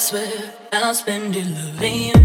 swear I'll spend it loving you.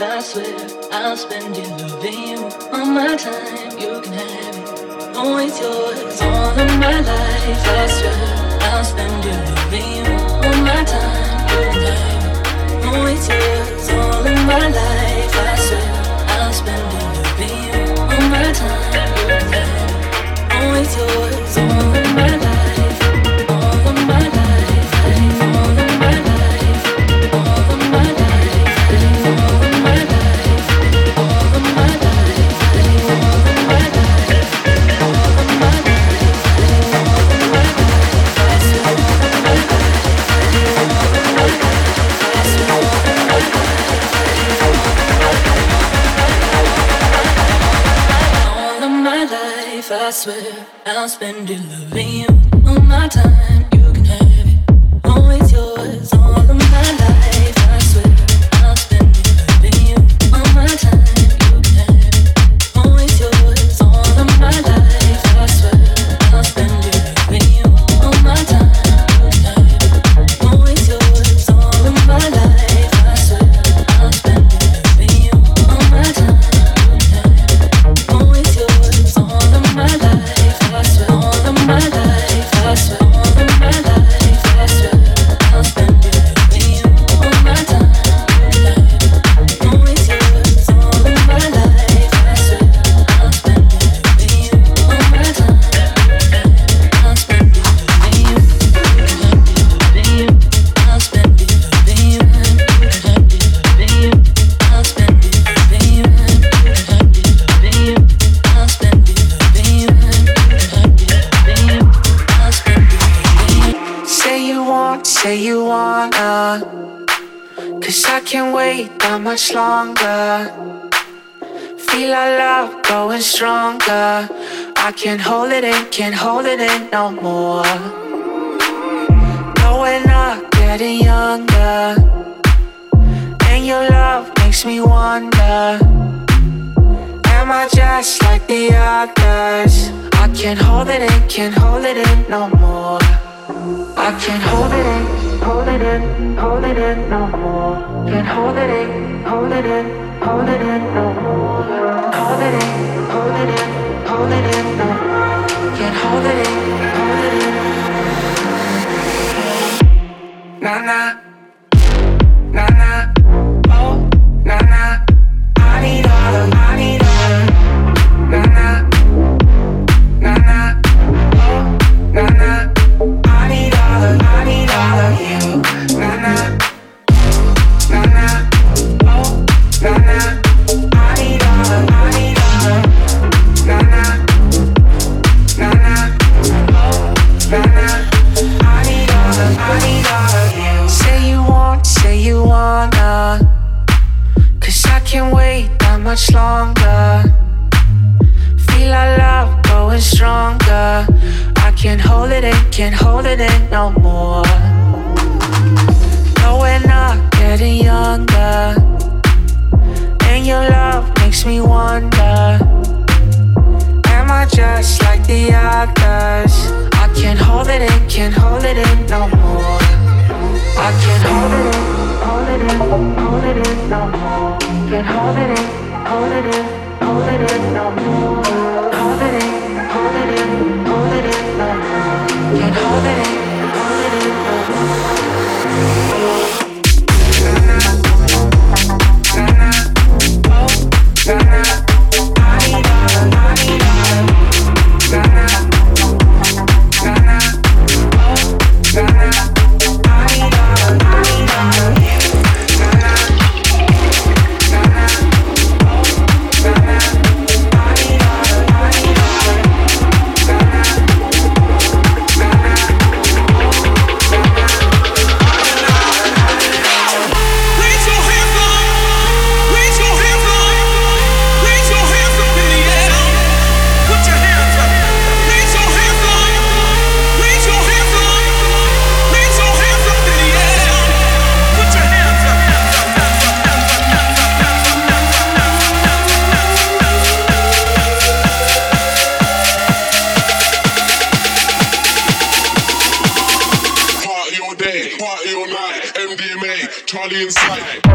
life, I swear, I'll spend it loving you. All my time, you can have it. Oh, it's yours. All of my life, I swear, I'll spend it loving you. All my time, you can have it. Oh, it's yours. All of my life, I swear, I'll spend it loving you. All my time, you can have it. Oh, it's yours. swear I'll spend you loving you all my time. inside.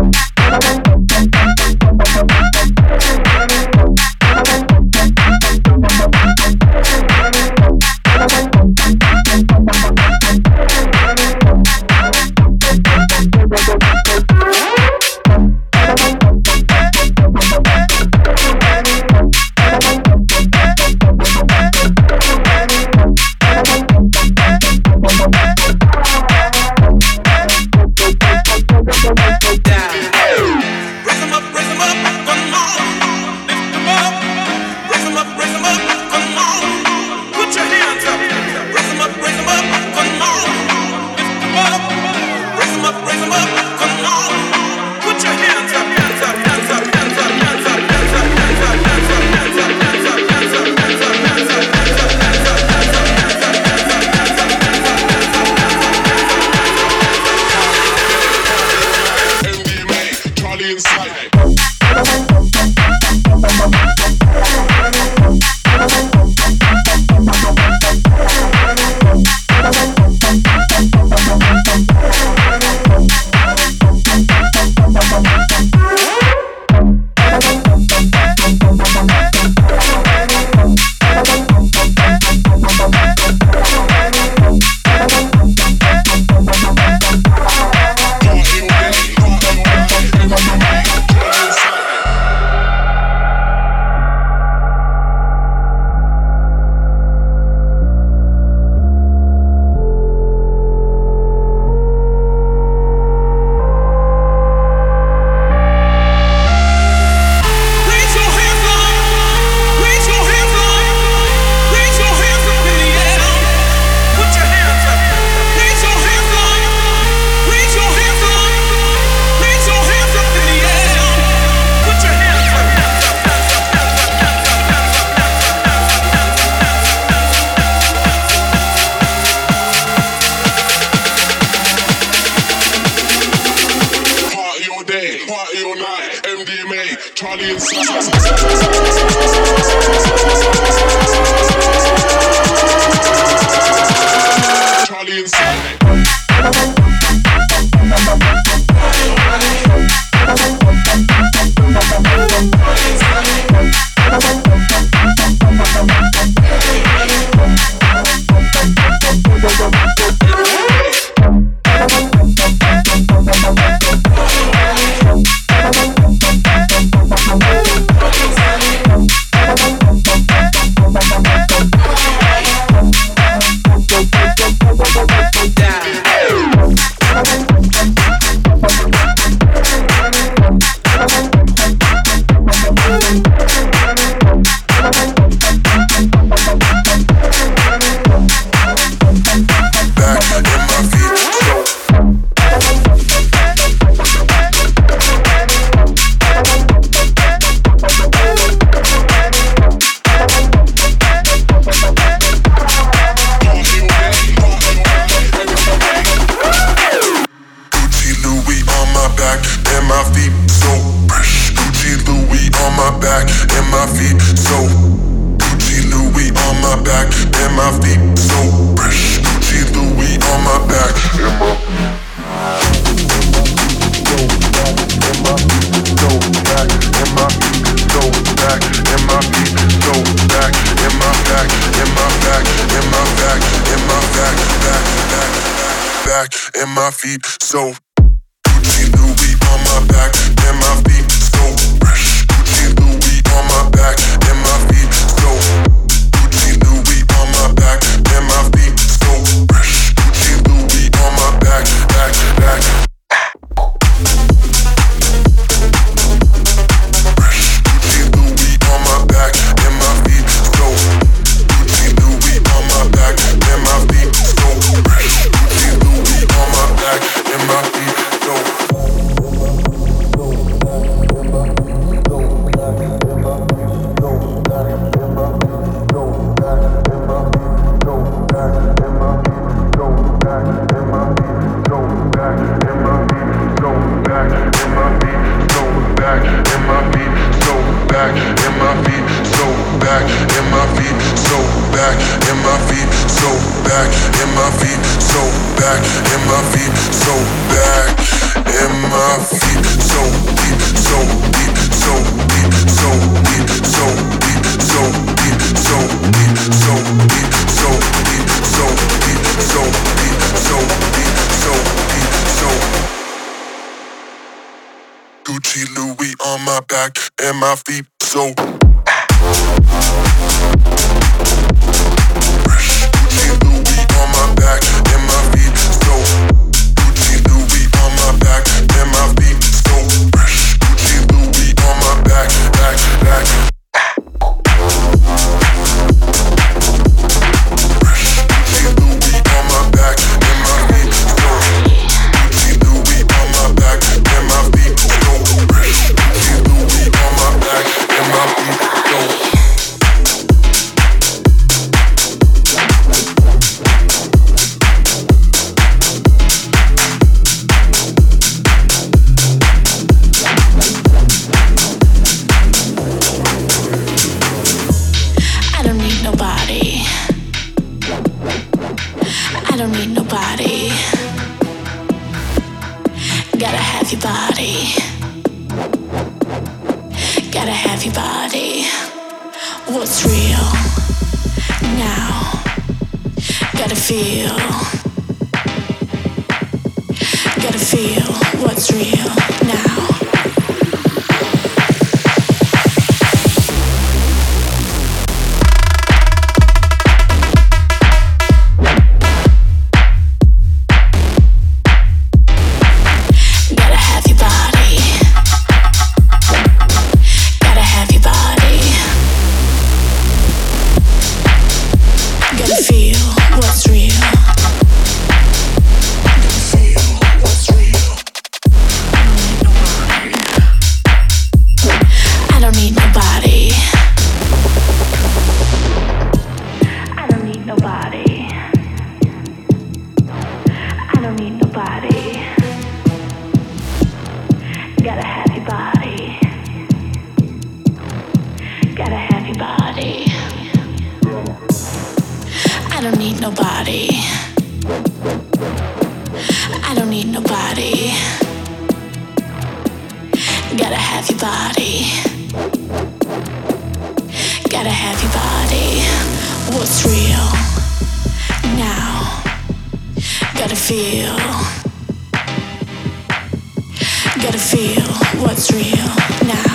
my feet so Gucci Louis on my back and my feet so fresh. Gucci Louis on my back and my Back and my feet so Gucci Louis on my back and my feet so fresh back. my feet, so. don't need nobody. I don't need nobody. Gotta have your body. Gotta have your body. What's real now? Gotta feel. Gotta feel what's real now.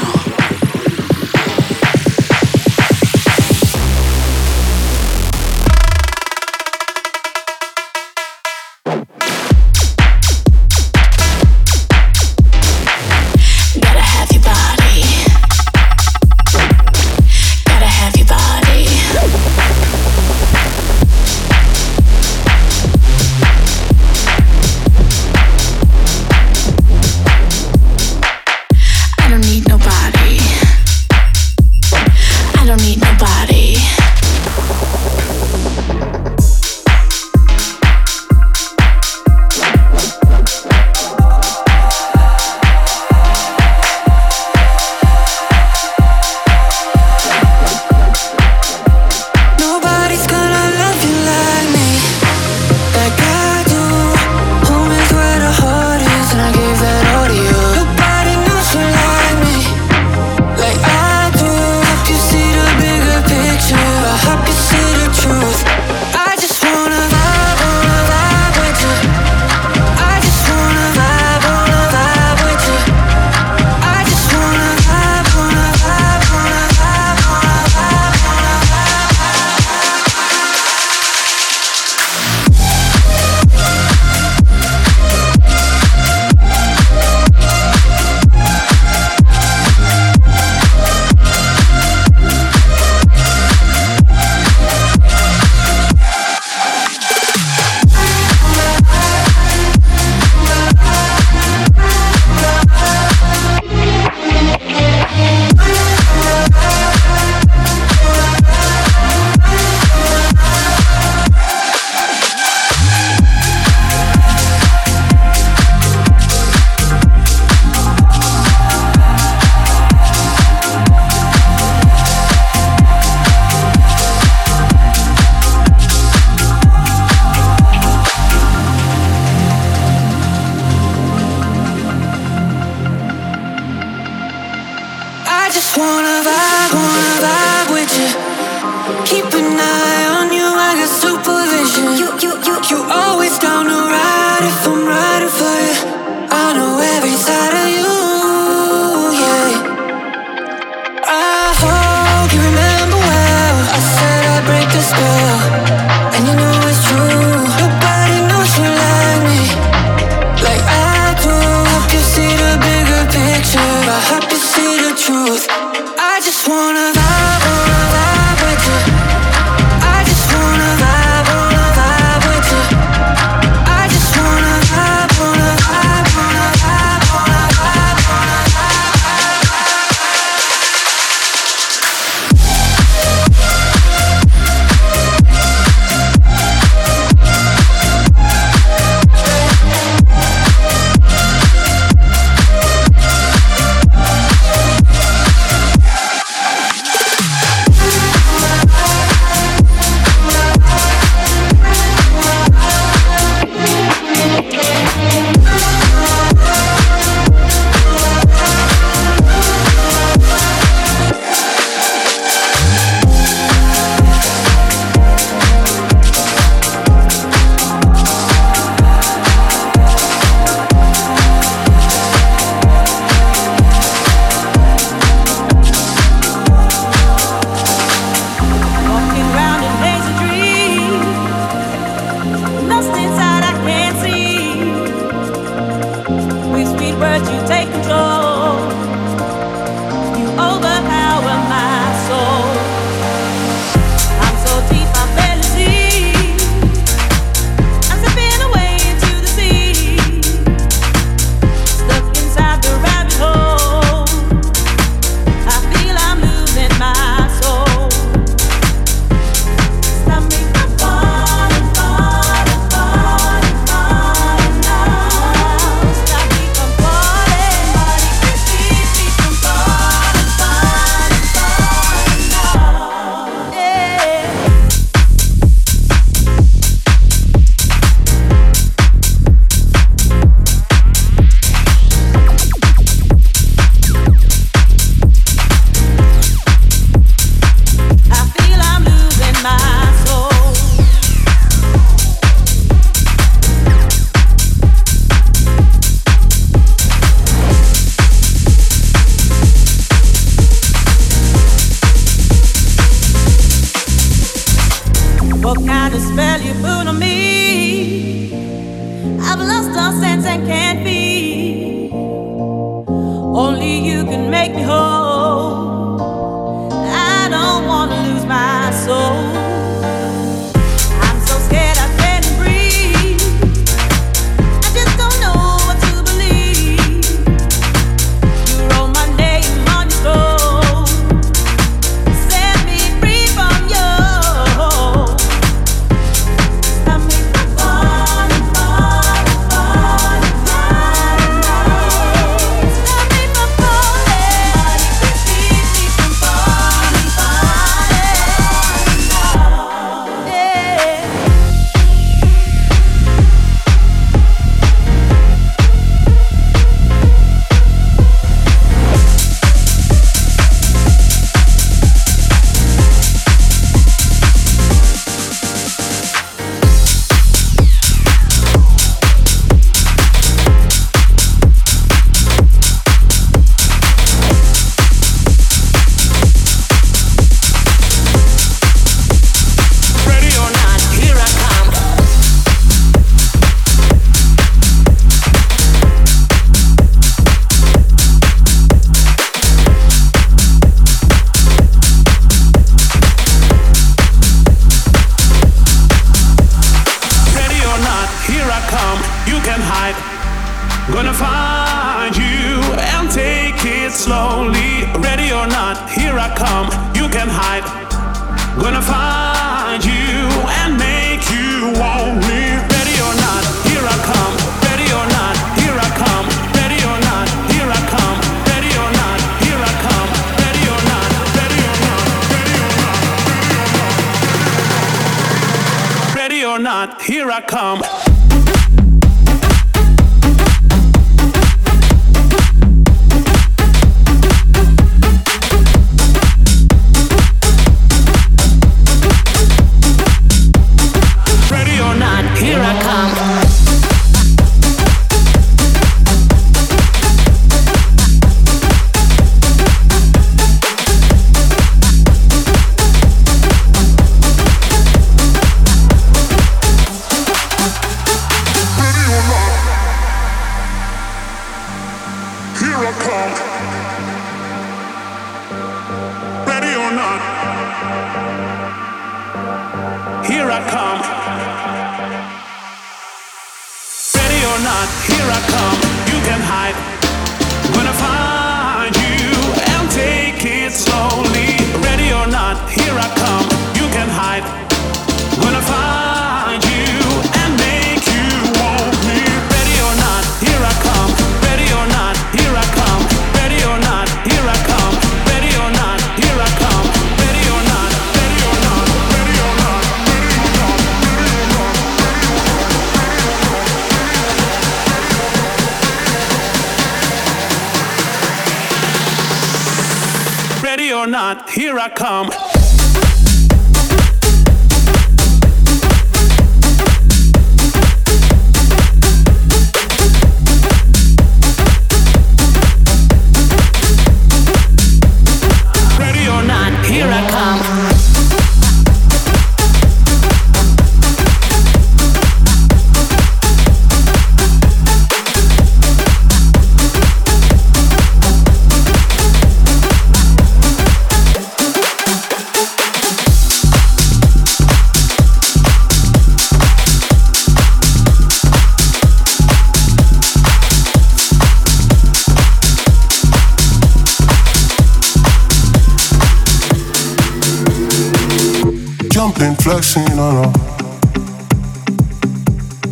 flexing on her.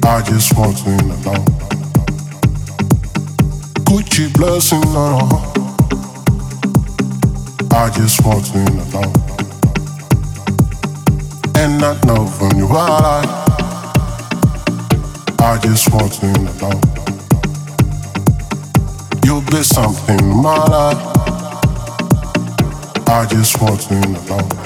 I just want to know. Gucci blessing on her. I just want to know. And I know from your eye. I just want to know. You'll be something in my life. I just want to know.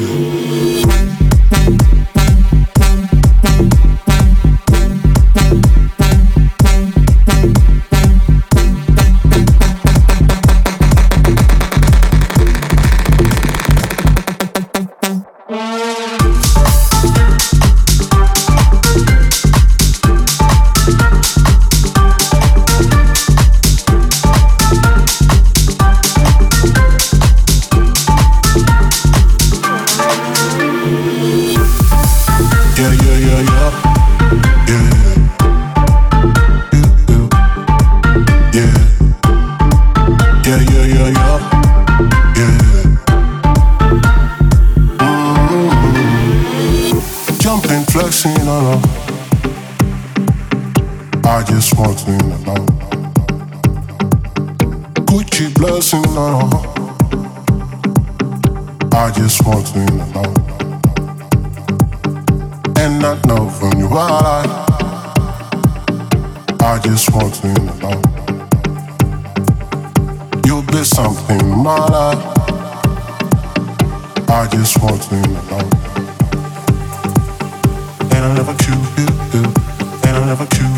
cheap blessing at. I just walked in alone. And I know from you all I I just walked in alone. You'll be something in my life. I just walked in alone. And I never cute you, and I never cute.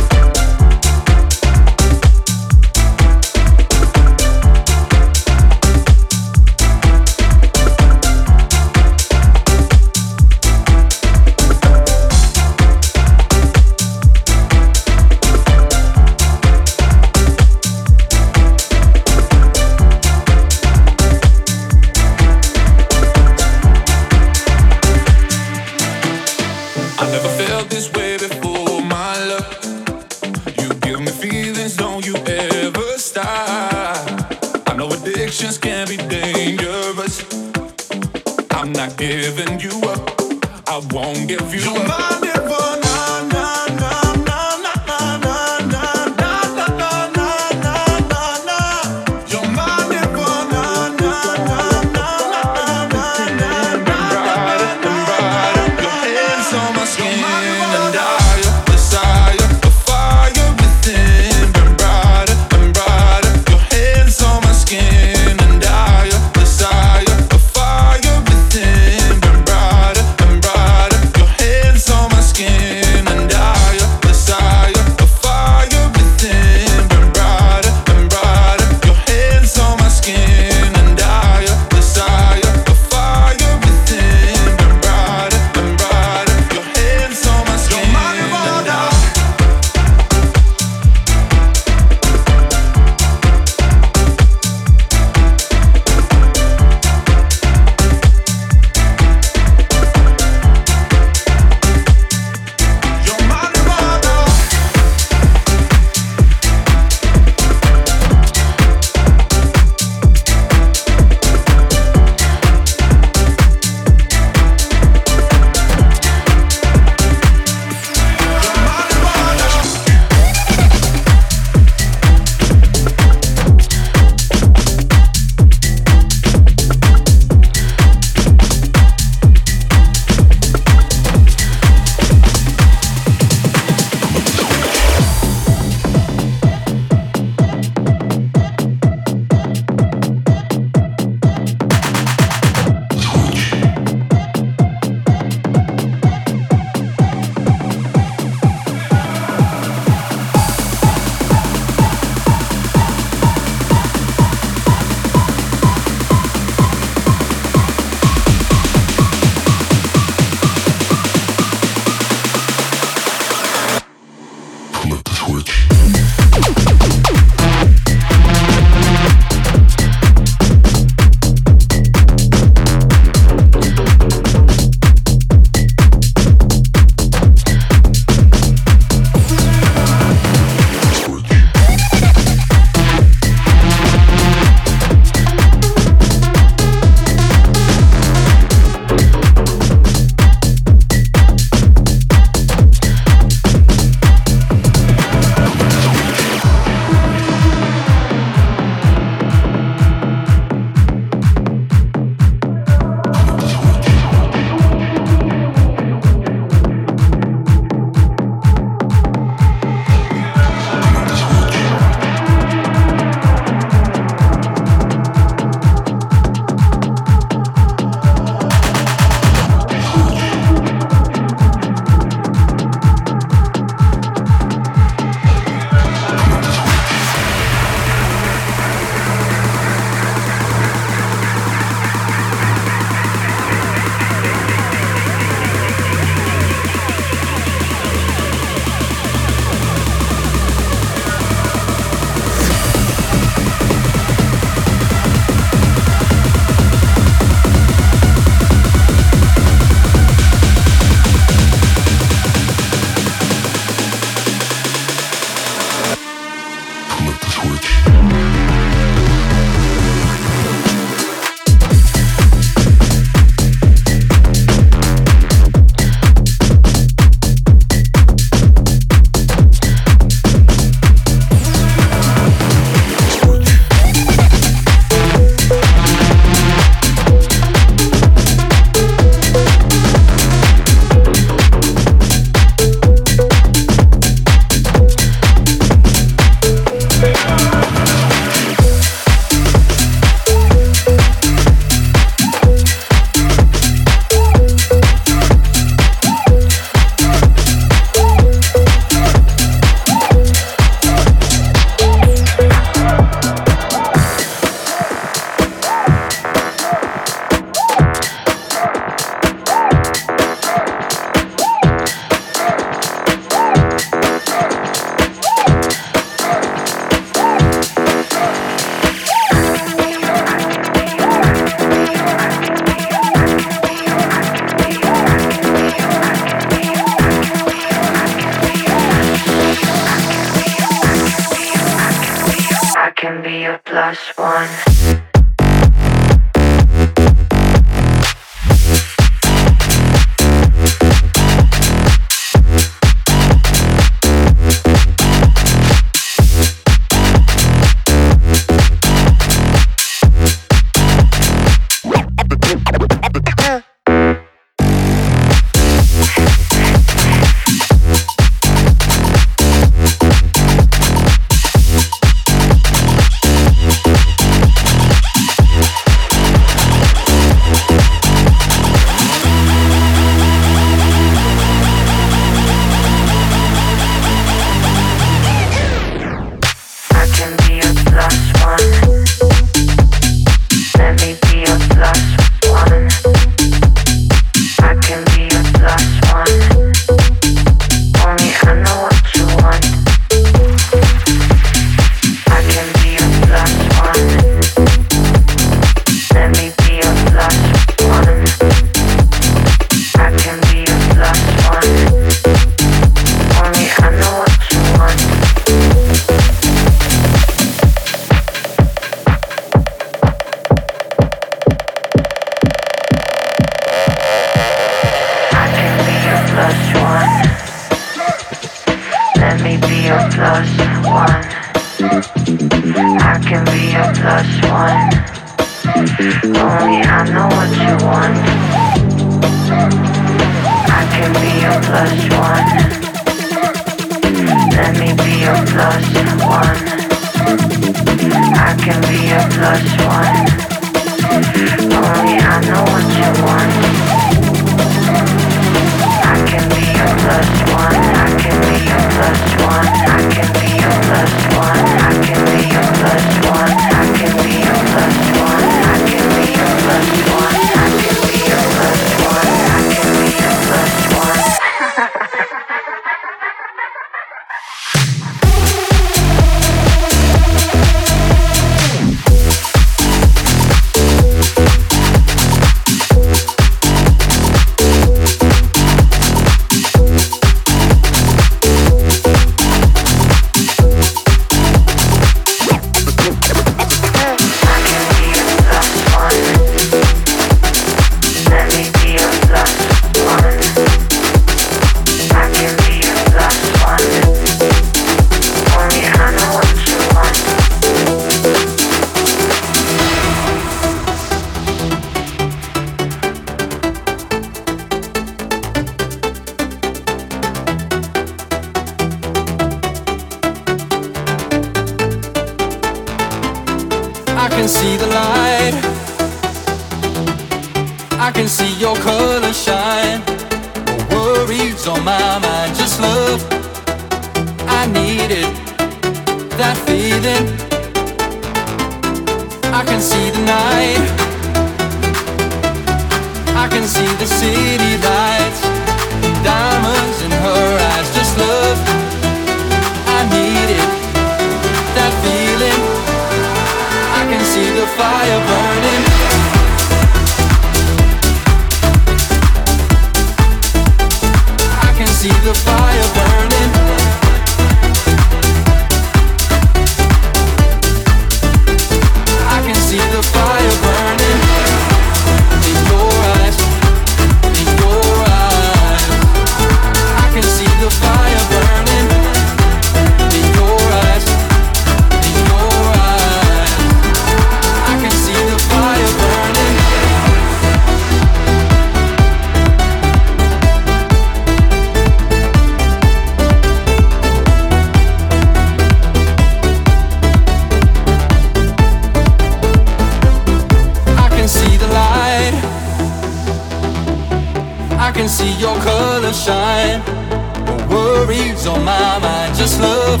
time I just love.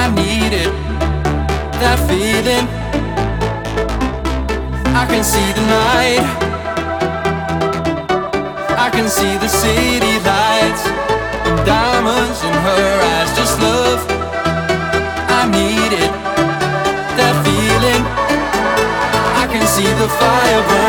I need it, that feeling. I can see the night. I can see the city lights and diamonds in her eyes. Just love. I need it, that feeling. I can see the fire burn.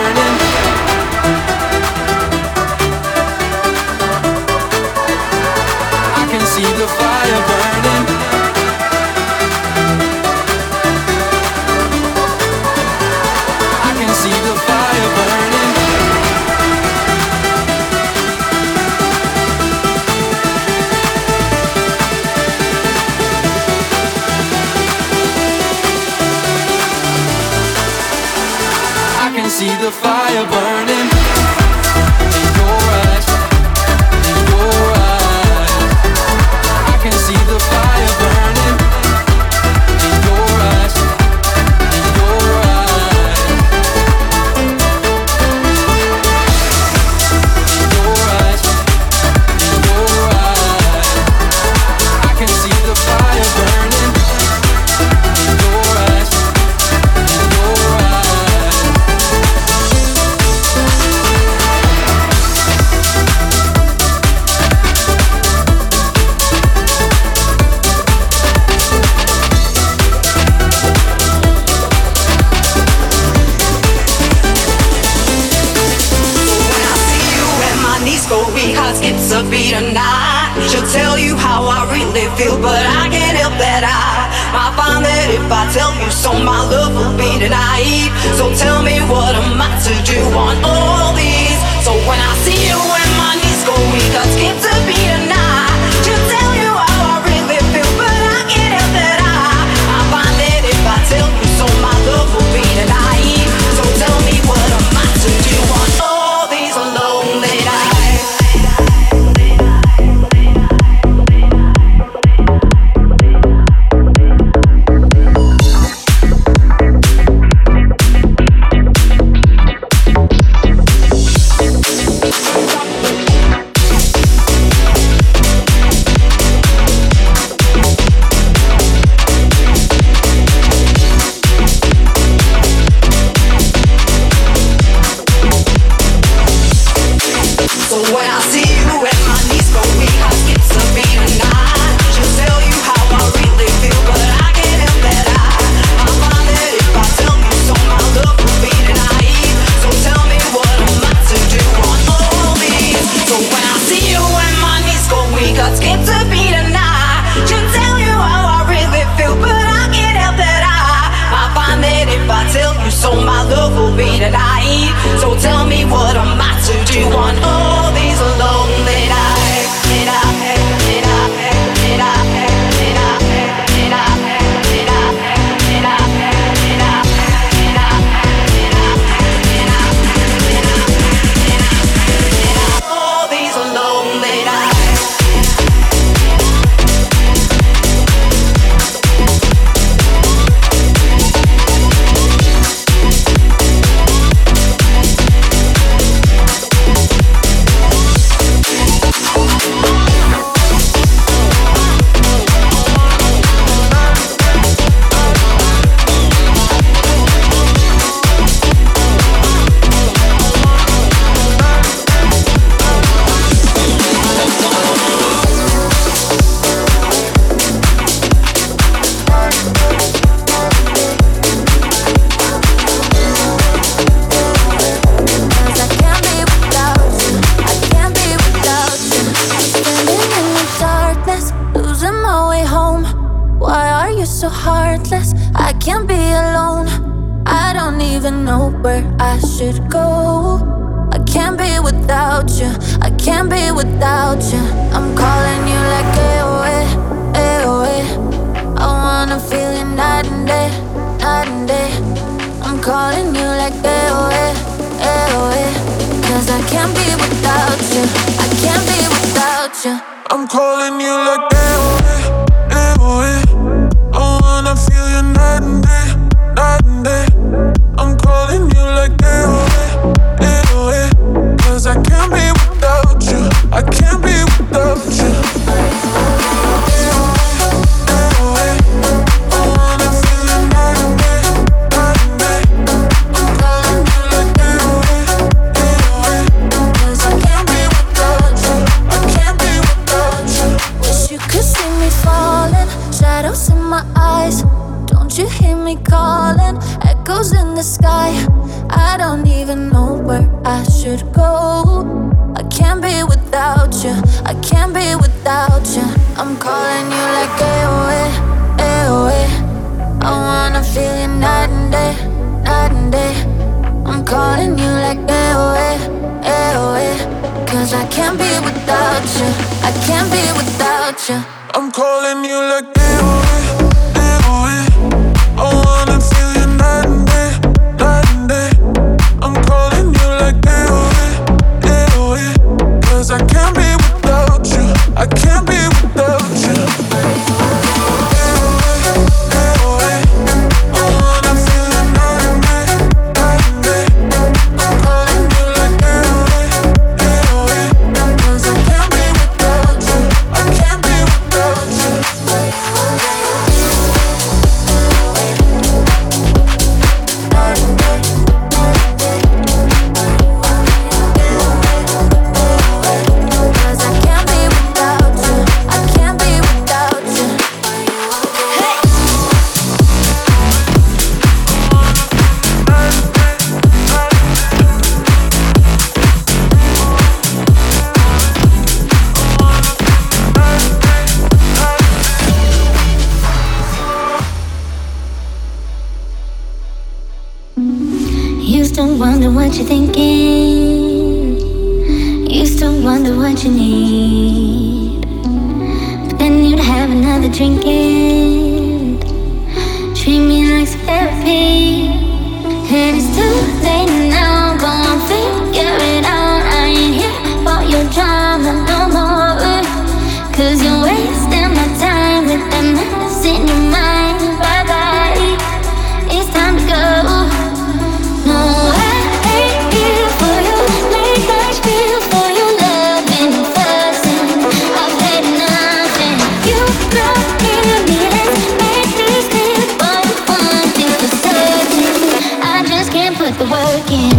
I can't be without you. I can't be without you. I'm calling you like, dear, dear, what you're thinking. You still wonder what you need. But then you'd have another drink and treat me like therapy. the work in.